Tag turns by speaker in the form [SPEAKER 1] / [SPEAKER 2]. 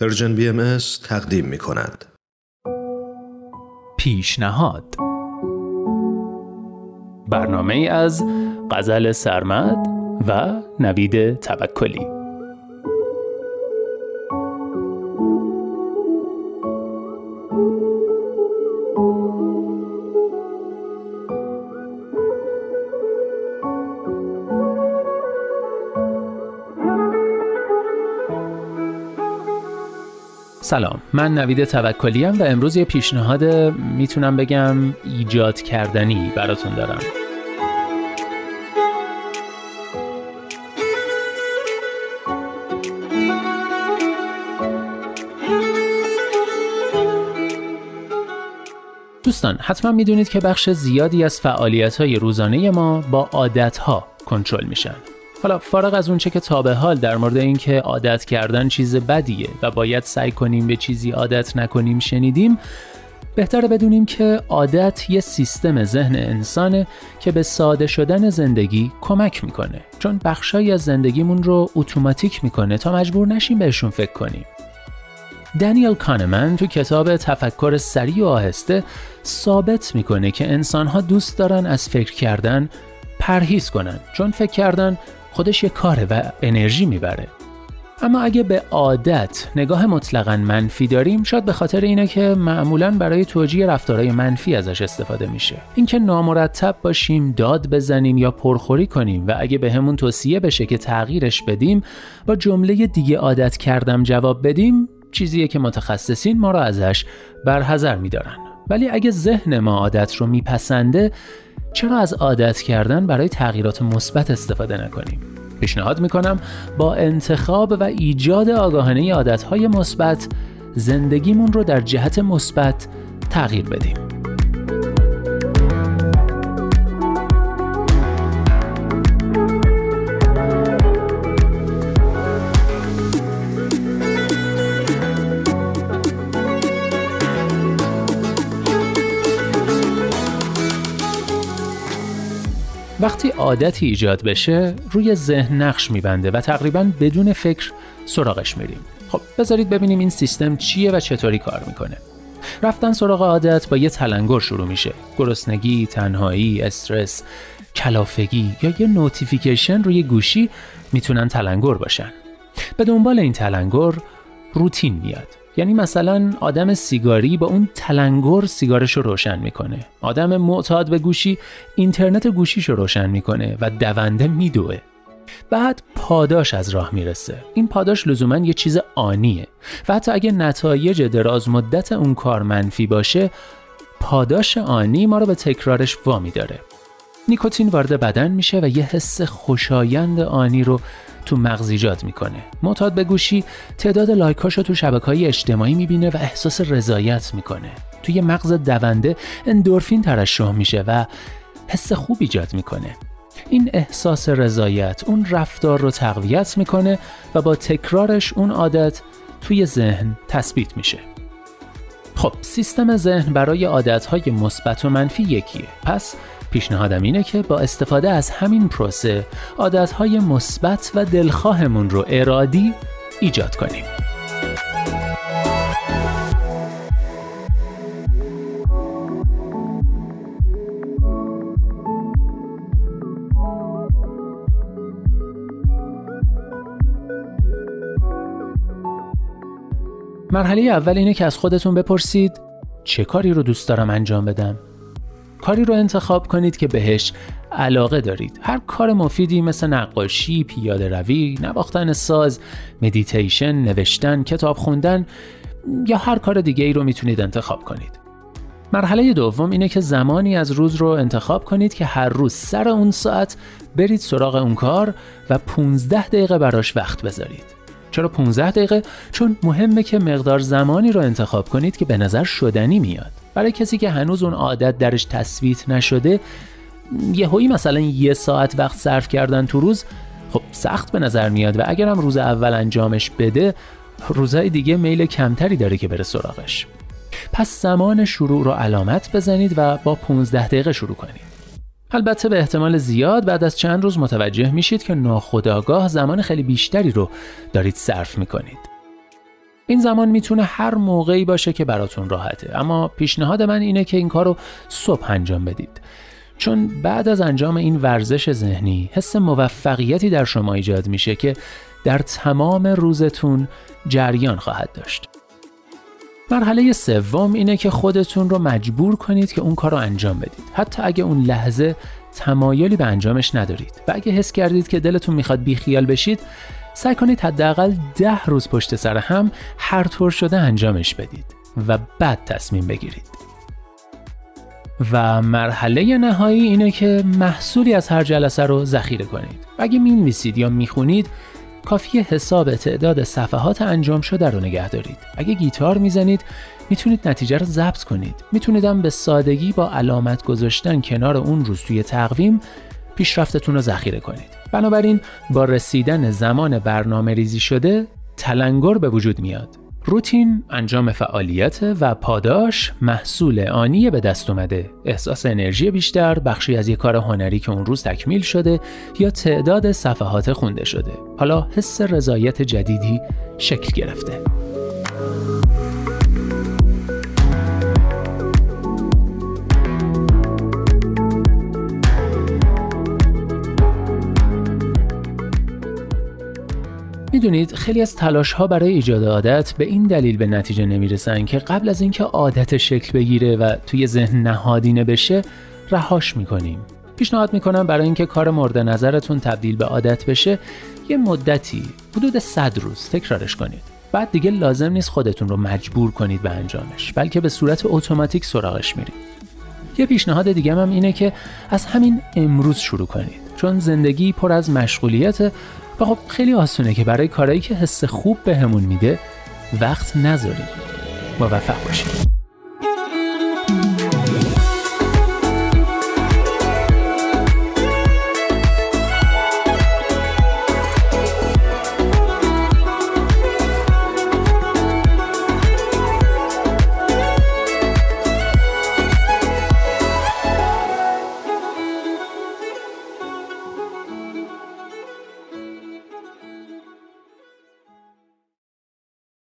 [SPEAKER 1] پرژن بی ام تقدیم می کند.
[SPEAKER 2] پیشنهاد برنامه از غزل سرمد و نوید توکلی سلام. من نوید توکلی و امروز یه پیشنهاد می‌تونم بگم ایجاد کردنی براتون دارم. دوستان حتما می‌دونید که بخش زیادی از فعالیت های روزانه ما با عادت ها کنترل میشن. حالا فارغ از اونچه که تا به حال در مورد اینکه عادت کردن چیز بدیه و باید سعی کنیم به چیزی عادت نکنیم شنیدیم بهتره بدونیم که عادت یه سیستم ذهن انسانه که به ساده شدن زندگی کمک می‌کنه. چون بخشایی از زندگیمون رو اتوماتیک می‌کنه تا مجبور نشیم بهشون فکر کنیم. دانیل کانمن تو کتاب تفکر سریع و آهسته ثابت می‌کنه که انسانها دوست دارن از فکر کردن پرهیز کنن. چون فکر کردن خودش یه کاره و انرژی می‌بره. اما اگه به عادت نگاه مطلقا منفی داریم شاید به خاطر اینه که معمولا برای توجیه رفتارهای منفی ازش استفاده میشه. اینکه نامرتب باشیم داد بزنیم یا پرخوری کنیم و اگه به همون توصیه بشه که تغییرش بدیم با جمله دیگه عادت کردم جواب بدیم چیزیه که متخصصین ما را ازش برحذر میدارن. ولی اگه ذهن ما عادت رو میپسنده چرا از عادت کردن برای تغییرات مثبت استفاده نکنیم؟ پیشنهاد می‌کنم با انتخاب و ایجاد آگاهانه عادتهای مثبت زندگیمون رو در جهت مثبت تغییر بدیم. وقتی عادتی ایجاد بشه روی ذهن نقش میبنده و تقریبا بدون فکر سراغش میریم. خب بذارید ببینیم این سیستم چیه و چطوری کار می‌کنه. رفتن سراغ عادت با یه تلنگر شروع میشه. گرسنگی تنهایی استرس کلافگی یا یه notification روی گوشی می‌تونن تلنگر باشن. به دنبال این تلنگر روتین میاد. یعنی مثلا آدم سیگاری با اون تلنگر سیگارش رو روشن می‌کنه. آدم معتاد به گوشی اینترنت گوشیش رو روشن می‌کنه و دونده میدوه. بعد پاداش از راه می‌رسه. این پاداش لزوما یه چیز آنیه. و حتی اگه نتایج دراز مدت اون کار منفی باشه پاداش آنی ما رو به تکرارش وامی داره نیکوتین وارد بدن میشه و یه حس خوشایند آنی رو تو مغز ایجاد می‌کنه. معتاد به گوشی تعداد لایکاش رو تو شبکه های اجتماعی می‌بینه و احساس رضایت می‌کنه. توی مغز دونده اندورفین ترشح میشه و حس خوب ایجاد می‌کنه. این احساس رضایت اون رفتار رو تقویت می‌کنه و با تکرارش اون عادت توی ذهن تثبیت میشه. خب سیستم ذهن برای عادتهای مثبت و منفی یکیه. پس پیشنهادم اینه که با استفاده از همین پروسه عادتهای مثبت و دلخواهمون رو ارادی ایجاد کنیم. مرحله اول اینه که از خودتون بپرسید چه کاری رو دوست دارم انجام بدم؟ کاری رو انتخاب کنید که بهش علاقه دارید هر کار مفیدی مثل نقاشی، پیاده روی، نواختن ساز، مدیتیشن، نوشتن، کتاب خوندن یا هر کار دیگه ای رو می‌تونید انتخاب کنید مرحله دوم اینه که زمانی از روز رو انتخاب کنید که هر روز سر اون ساعت برید سراغ اون کار و 15 دقیقه براش وقت بذارید. چرا 15 دقیقه؟ چون مهمه که مقدار زمانی رو انتخاب کنید که به نظر شدنی میاد. برای کسی که هنوز اون عادت درش تثبیت نشده یه هایی مثلا یه ساعت وقت صرف کردن تو روز خب سخت به نظر میاد و اگرم روز اول انجامش بده روزهای دیگه میل کمتری داره که بره سراغش. پس زمان شروع رو علامت بزنید و با 15 دقیقه شروع کنید. البته به احتمال زیاد بعد از چند روز متوجه میشید که ناخداگاه زمان خیلی بیشتری رو دارید صرف می‌کنید. این زمان می‌تونه هر موقعی باشه که براتون راحته. اما پیشنهاد من اینه که این کار رو صبح انجام بدید. چون بعد از انجام این ورزش ذهنی حس موفقیتی در شما ایجاد میشه که در تمام روزتون جریان خواهد داشت. مرحله سوم اینه که خودتون رو مجبور کنید که اون کار رو انجام بدید. حتی اگه اون لحظه تمایلی به انجامش ندارید. و اگه حس کردید که دلتون می‌خواد بیخیال بشید سعی کنید حداقل ده روز پشت سر هم هر طور شده انجامش بدید و بعد تصمیم بگیرید. و مرحله نهایی اینه که محصولی از هر جلسه رو ذخیره کنید. اگه می‌نویسید یا می‌خونید کافی حساب تعداد صفحات انجام شده رو نگه دارید. اگه گیتار می‌زنید می‌تونید نتیجه رو ضبط کنید. می‌تونید هم به سادگی با علامت گذاشتن کنار اون روز توی تقویم پیشرفتتون رو ذخیره کنید. بنابراین با رسیدن زمان برنامه ریزی شده تلنگر به وجود میاد. روتین انجام فعالیت و پاداش محصول آنی به دست اومده. احساس انرژی بیشتر بخشی از یک کار هنری که اون روز تکمیل شده یا تعداد صفحات خونده شده. حالا حس رضایت جدیدی شکل گرفته. می‌دونید خیلی از تلاش ها برای ایجاد عادت به این دلیل به نتیجه نمی‌رسن که قبل از اینکه عادت شکل بگیره و توی ذهن نهادینه بشه رهاش می‌کنیم. پیشنهاد می‌کنم برای اینکه کار مورد نظرتون تبدیل به عادت بشه یه مدتی حدود 100 روز تکرارش کنید. بعد دیگه لازم نیست خودتون رو مجبور کنید به انجامش بلکه به صورت اتوماتیک سراغش میرید. یه پیشنهاد دیگه هم اینه که از همین امروز شروع کنید چون زندگی پر از مشغولیت و خب خیلی آسونه که برای کارهایی که حس خوب بهمون میده وقت نذاریم. موفق باشید.